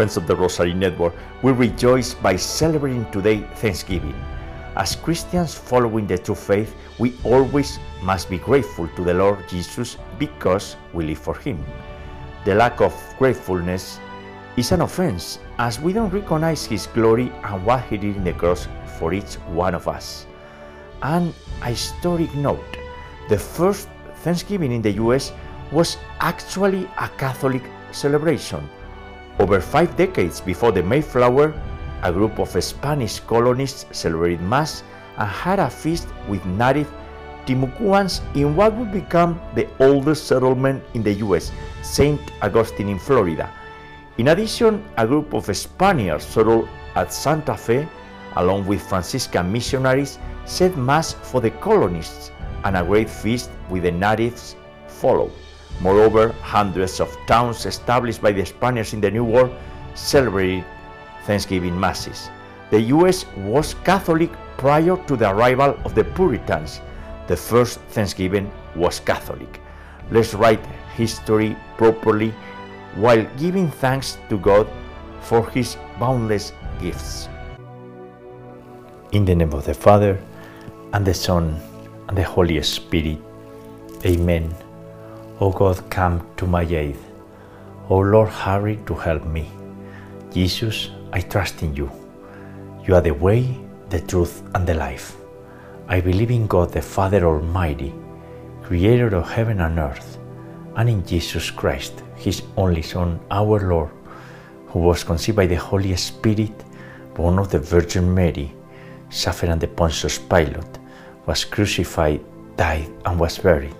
friends of the Rosary Network, we rejoice by celebrating today Thanksgiving. As Christians following the true faith, we always must be grateful to the Lord Jesus because we live for Him. The lack of gratefulness is an offense as we don't recognize His glory and what He did in the cross for each one of us. And a historic note the first Thanksgiving in the US was actually a Catholic celebration. Over five decades before the Mayflower, a group of Spanish colonists celebrated Mass and had a feast with native Timucuans in what would become the oldest settlement in the US, St. Augustine in Florida. In addition, a group of Spaniards settled at Santa Fe, along with Franciscan missionaries, said Mass for the colonists, and a great feast with the natives followed. Moreover, hundreds of towns established by the Spaniards in the New World celebrated Thanksgiving Masses. The US was Catholic prior to the arrival of the Puritans. The first Thanksgiving was Catholic. Let's write history properly while giving thanks to God for His boundless gifts. In the name of the Father, and the Son, and the Holy Spirit. Amen. O God, come to my aid. O Lord, hurry to help me. Jesus, I trust in you. You are the way, the truth, and the life. I believe in God the Father Almighty, creator of heaven and earth, and in Jesus Christ, his only Son, our Lord, who was conceived by the Holy Spirit, born of the Virgin Mary, suffered under Pontius Pilate, was crucified, died, and was buried.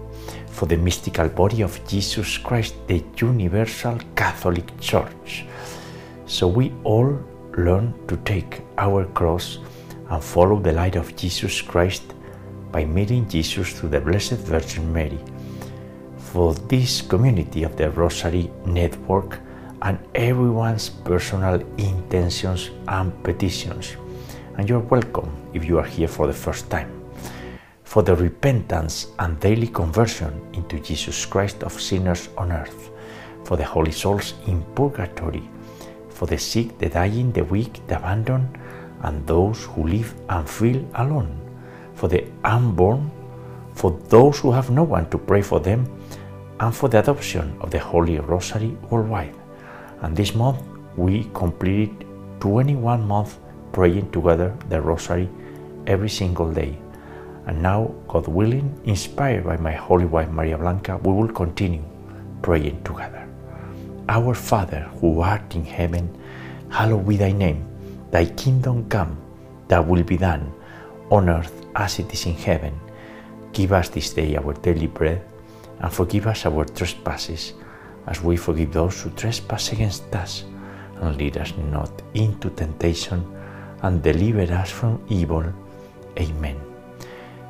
For the mystical body of Jesus Christ, the universal Catholic Church. So we all learn to take our cross and follow the light of Jesus Christ by meeting Jesus through the Blessed Virgin Mary. For this community of the Rosary Network and everyone's personal intentions and petitions. And you're welcome if you are here for the first time. For the repentance and daily conversion into Jesus Christ of sinners on earth, for the holy souls in purgatory, for the sick, the dying, the weak, the abandoned, and those who live and feel alone, for the unborn, for those who have no one to pray for them, and for the adoption of the Holy Rosary worldwide. And this month we completed 21 months praying together the Rosary every single day. And now, God willing, inspired by my holy wife Maria Blanca, we will continue praying together. Our Father, who art in heaven, hallowed be thy name. Thy kingdom come, thy will be done, on earth as it is in heaven. Give us this day our daily bread, and forgive us our trespasses, as we forgive those who trespass against us. And lead us not into temptation, and deliver us from evil. Amen.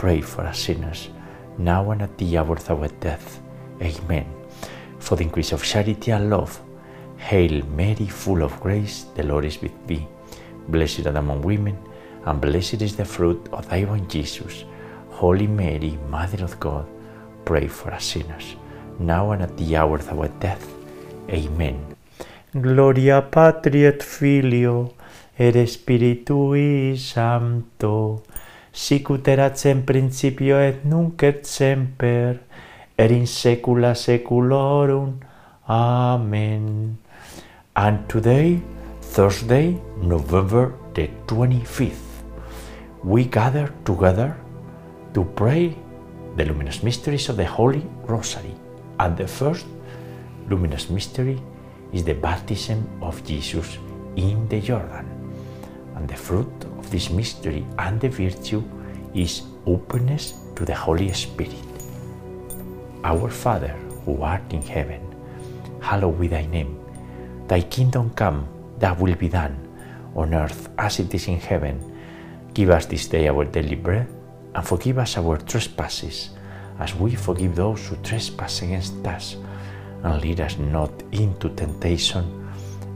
pray for us sinners, now and at the hour of our death. Amen. For the increase of charity and love, Hail Mary, full of grace, the Lord is with thee. Blessed art among women, and blessed is the fruit of thy womb, Jesus. Holy Mary, Mother of God, pray for us sinners, now and at the hour of our death. Amen. Gloria Patri et Filio, et Spiritui Sancto, sicut erat in principio et nunc et semper, et in saecula saeculorum. Amen. And today, Thursday, November the 25th, we gather together to pray the luminous mysteries of the Holy Rosary. And the first luminous mystery is the baptism of Jesus in the Jordan. And the fruit of this mystery and the virtue is openness to the Holy Spirit. Our Father, who art in heaven, hallowed be thy name. Thy kingdom come, thy will be done, on earth as it is in heaven. Give us this day our daily bread, and forgive us our trespasses, as we forgive those who trespass against us. And lead us not into temptation,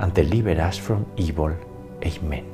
and deliver us from evil. Amen.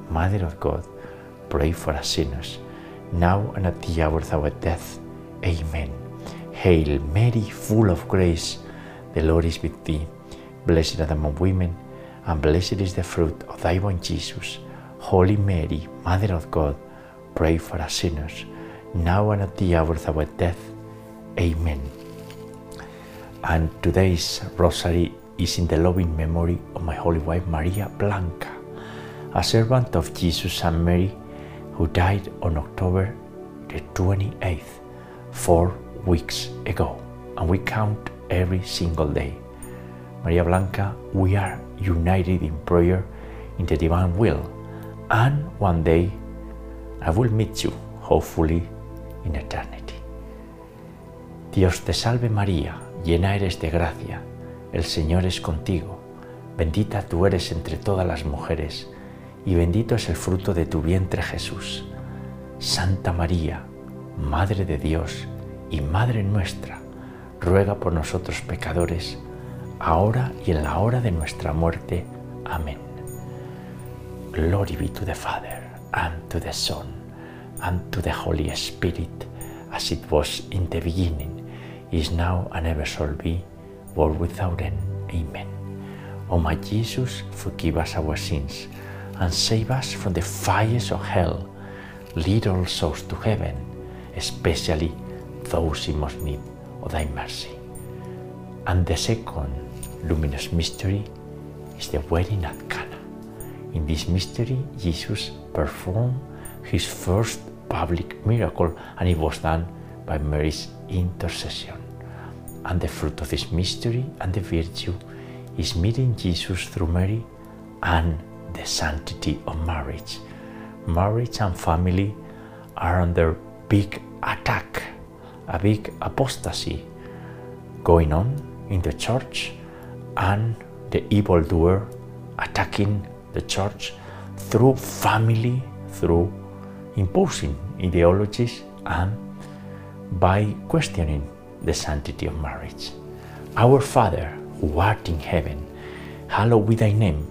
Mother of God, pray for us sinners, now and at the hour of our death. Amen. Hail Mary, full of grace, the Lord is with thee. Blessed art among women, and blessed is the fruit of thy womb, Jesus. Holy Mary, Mother of God, pray for us sinners, now and at the hour of our death. Amen. And today's rosary is in the loving memory of my holy wife Maria Blanca, a servant of Jesus and Mary who died on October the 28th, four weeks ago, and we count every single day. Maria Blanca, we are united in prayer in the divine will, and one day I will meet you, hopefully in eternity. Dios te salve María, llena eres de gracia, el Señor es contigo, bendita tú eres entre todas las mujeres, y bendito es el fruto de tu vientre Jesús. Santa María, Madre de Dios y Madre nuestra, ruega por nosotros pecadores, ahora y en la hora de nuestra muerte. Amén. Glory be to the Father, and to the Son, and to the Holy Spirit, as it was in the beginning, is now, and ever shall be, world without end. Amen. O my Jesus, forgive us our sins, and save us from the fires of hell. Lead all souls to heaven, especially those in most need of thy mercy. And the second luminous mystery is the wedding at Cana. In this mystery, Jesus performed his first public miracle, and it was done by Mary's intercession. And the fruit of this mystery and the virtue is meeting Jesus through Mary and the sanctity of marriage. Marriage and family are under big attack, a big apostasy going on in the church, and the evildoer attacking the church through family, through imposing ideologies, and by questioning the sanctity of marriage. Our Father, who art in heaven, hallowed be thy name.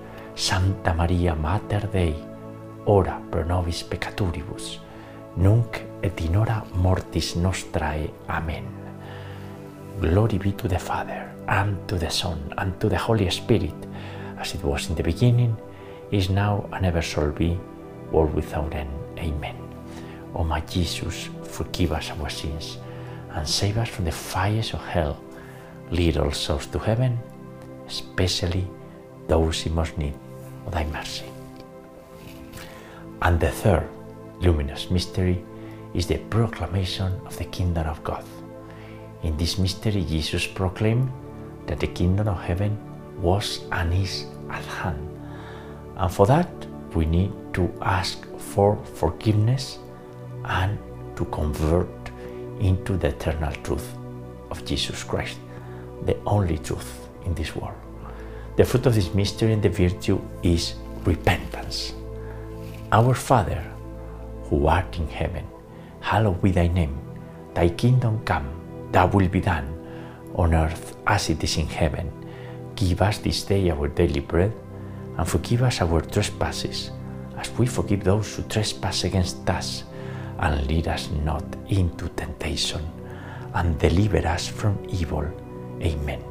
Santa Maria, Mater Dei, ora pro nobis peccaturibus, nunc et in hora mortis nostrae. Amen. Glory be to the Father, and to the Son, and to the Holy Spirit, as it was in the beginning, is now, and ever shall be, world without end. Amen. O my Jesus, forgive us our sins, and save us from the fires of hell. Lead all souls to heaven, especially those in most need thy mercy. And the third luminous mystery is the proclamation of the kingdom of God. In this mystery, Jesus proclaimed that the kingdom of heaven was and is at hand. And for that, we need to ask for forgiveness and to convert into the eternal truth of Jesus Christ, the only truth in this world. The fruit of this mystery and the virtue is repentance. Our Father, who art in heaven, hallowed be thy name. Thy kingdom come, thy will be done, on earth as it is in heaven. Give us this day our daily bread, and forgive us our trespasses, as we forgive those who trespass against us. And lead us not into temptation, and deliver us from evil. Amen.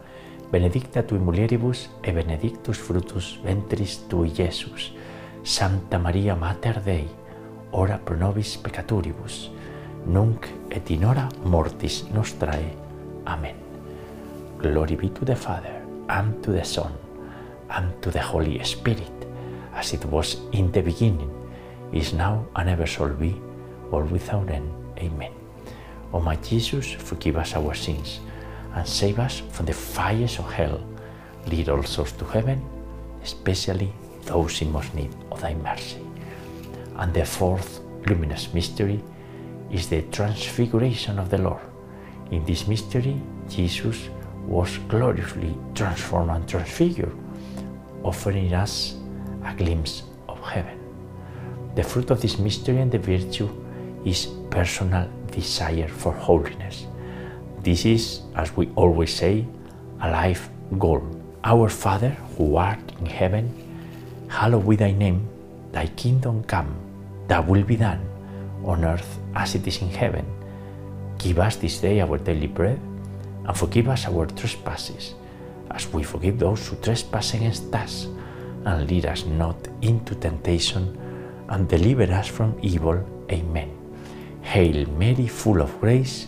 benedicta tui mulieribus, e benedictus fructus ventris tui, Iesus. Sancta Maria Mater Dei, ora pro nobis peccatoribus, nunc et in hora mortis nostrae. Amen. Glory be to the Father, and to the Son, and to the Holy Spirit, as it was in the beginning, is now, and ever shall be, world without end. Amen. O my Jesus, forgive us our sins, and save us from the fires of hell. Lead all souls to heaven, especially those in most need of thy mercy. And the fourth luminous mystery is the transfiguration of the Lord. In this mystery, Jesus was gloriously transformed and transfigured, offering us a glimpse of heaven. The fruit of this mystery and the virtue is personal desire for holiness. This is, as we always say, a life goal. Our Father, who art in heaven, hallowed be thy name, thy kingdom come, thy will be done, on earth as it is in heaven. Give us this day our daily bread, and forgive us our trespasses, as we forgive those who trespass against us. And lead us not into temptation, and deliver us from evil. Amen. Hail Mary, full of grace,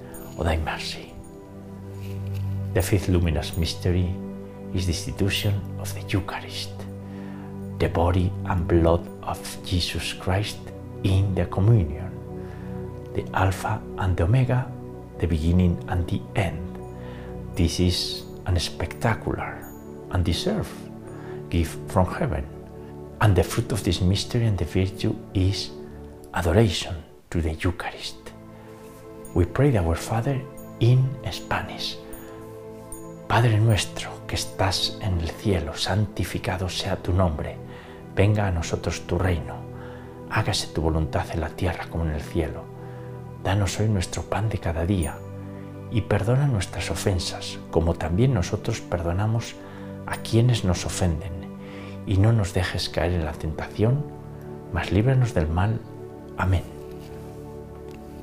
of thy mercy. The fifth luminous mystery is the institution of the Eucharist, the body and blood of Jesus Christ in the communion, the Alpha and the Omega, the beginning and the end. This is a spectacular and deserved gift from heaven. And the fruit of this mystery and the virtue is adoration to the Eucharist. We pray our Father in Spanish. Padre nuestro que estás en el cielo, santificado sea tu nombre. Venga a nosotros tu reino. Hágase tu voluntad en la tierra como en el cielo. Danos hoy nuestro pan de cada día y perdona nuestras ofensas, como también nosotros perdonamos a quienes nos ofenden. Y no nos dejes caer en la tentación, mas líbranos del mal. Amén.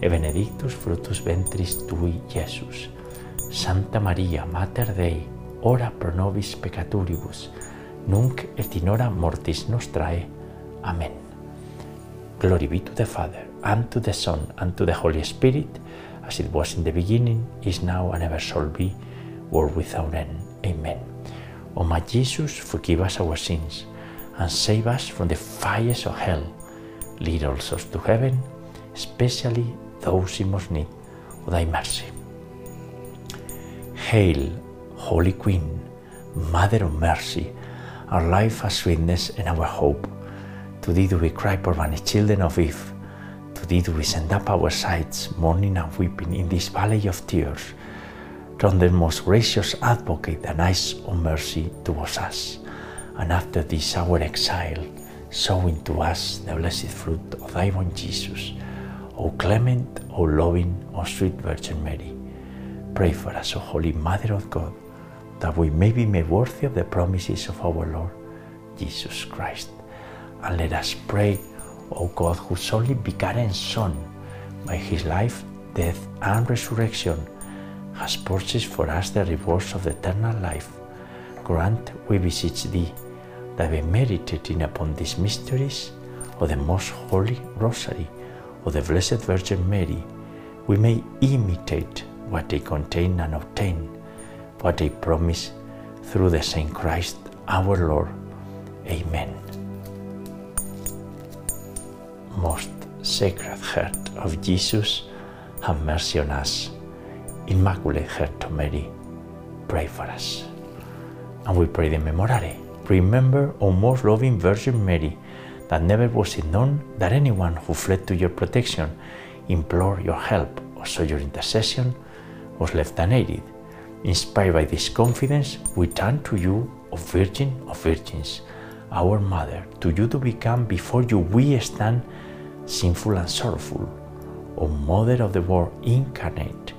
e benedictus fructus ventris tui, Iesus. Santa Maria, Mater Dei, ora pro nobis peccaturibus, nunc et in hora mortis nostrae. Amen. Glory be to the Father, and to the Son, and to the Holy Spirit, as it was in the beginning, is now, and ever shall be, world without end. Amen. O my Jesus, forgive us our sins, and save us from the fires of hell. Lead us to heaven, especially those in most need of thy mercy. Hail, Holy Queen, Mother of Mercy, our life, our sweetness, and our hope. To thee do we cry, poor banished children of Eve. To thee do we send up our sighs, mourning and weeping in this valley of tears. From the most gracious advocate and eyes of mercy towards us. And after this our exile, show into us the blessed fruit of thy born Jesus. O clement, O loving, O sweet Virgin Mary, pray for us, O Holy Mother of God, that we may be made worthy of the promises of our Lord Jesus Christ. And let us pray, O God, whose only begotten Son, by his life, death, and resurrection, has purchased for us the rewards of the eternal life. Grant, we beseech thee, that by meditating upon these mysteries of the most holy Rosary of the Blessed Virgin Mary, we may imitate what they contain and obtain what they promise through the same Christ our Lord. Amen most sacred heart of Jesus, have mercy on us. Immaculate Heart of Mary, pray for us. And we pray the Memorare. Remember, O most loving Virgin Mary, that never was it known that anyone who fled to your protection, implored your help, or sought your intercession, was left unaided. Inspired by this confidence, we turn to you, O Virgin of Virgins, our Mother, to you to become before you we stand sinful and sorrowful. O Mother of the Word incarnate,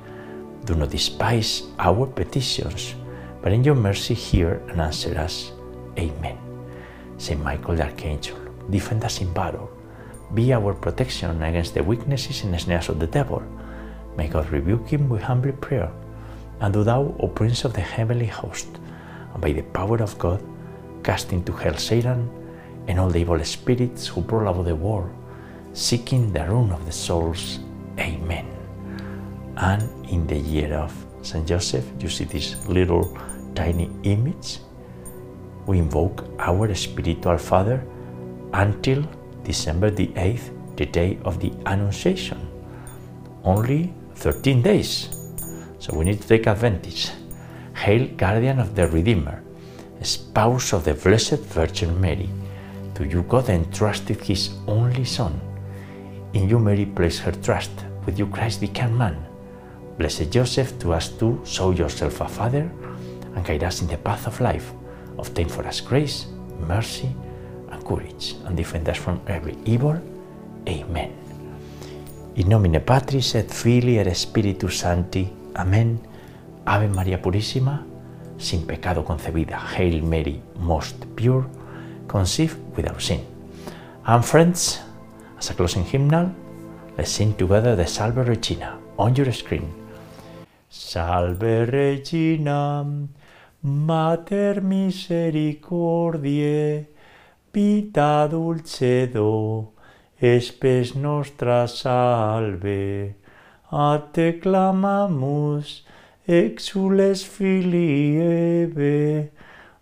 do not despise our petitions, but in your mercy hear and answer us. Amen. Saint Michael the Archangel, defend us in battle. Be our protection against the weaknesses and snares of the devil. May God rebuke him with humble prayer. And do thou, O Prince of the heavenly host, and by the power of God, cast into hell Satan and all the evil spirits who prowl about the world, seeking the ruin of the souls. Amen. And in the year of Saint Joseph, you see this little tiny image. We invoke our spiritual father until December the 8th, the day of the Annunciation. Only 13 days. So we need to take advantage. Hail, guardian of the Redeemer, spouse of the Blessed Virgin Mary. To you God entrusted his only Son in you Mary placed her trust, with you Christ became man. Blessed Joseph, to us too, show yourself a father and guide us in the path of life. Obtain for us grace, mercy, courage, and defend us from every evil. Amen. In nomine Patris et Filii et Spiritus Sancti. Amen. Ave Maria Purísima, sin pecado concebida. Hail Mary, most pure, conceived without sin. And friends, as a closing hymnal, let's sing together the Salve Regina on your screen. Salve Regina, Mater misericordiae, vita dulcedo, espes nostra salve. A te clamamus, exules filii Eve,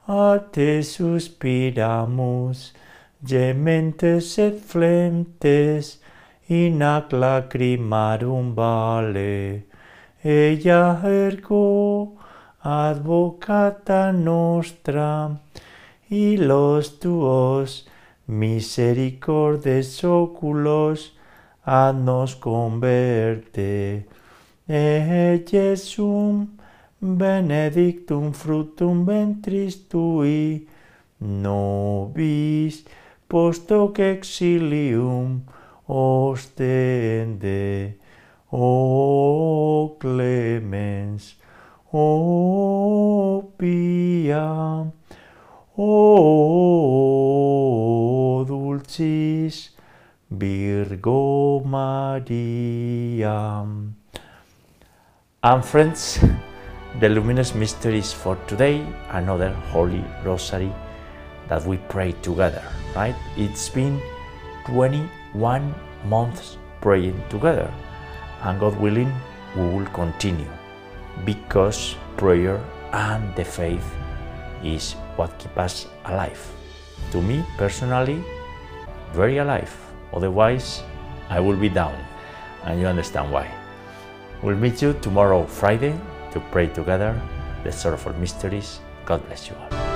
a te suspiramus, gementes et flentes, in ac lacrimarum vale. Ella ergo, advocata nostra, y los tuos misericordes oculos ad nos converte. E benedictum fructum ventris tui, nobis post hoc exilium ostende. O clemens, o pia, o dulcis Virgo Maria. And friends, the luminous mysteries for today, another Holy Rosary that we pray together, right? It's been 20 one month praying together. And God willing, we will continue because prayer and the faith is what keeps us alive. To me personally, very alive. Otherwise, I will be down. And you understand why. We'll meet you tomorrow, Friday, to pray together the sorrowful mysteries. God bless you all.